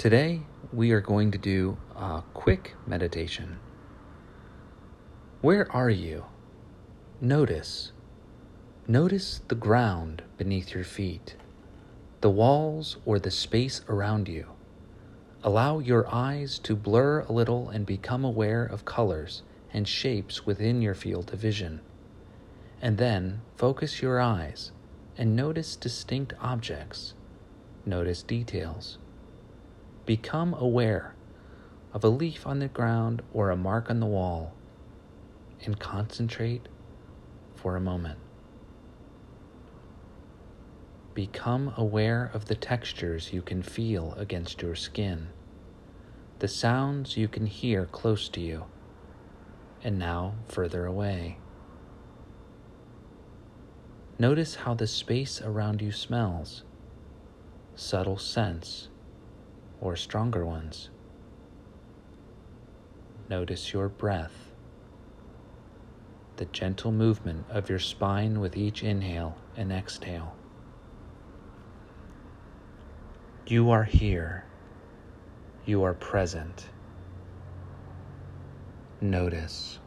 Today, we are going to do a quick meditation. Where are you? Notice. Notice the ground beneath your feet, the walls or the space around you. Allow your eyes to blur a little and become aware of colors and shapes within your field of vision. And then focus your eyes and notice distinct objects. Notice details. Become aware of a leaf on the ground or a mark on the wall and concentrate for a moment. Become aware of the textures you can feel against your skin, the sounds you can hear close to you, and now further away. Notice how the space around you smells, subtle scents or stronger ones. Notice your breath, the gentle movement of your spine with each inhale and exhale. You are here. You are present. Notice.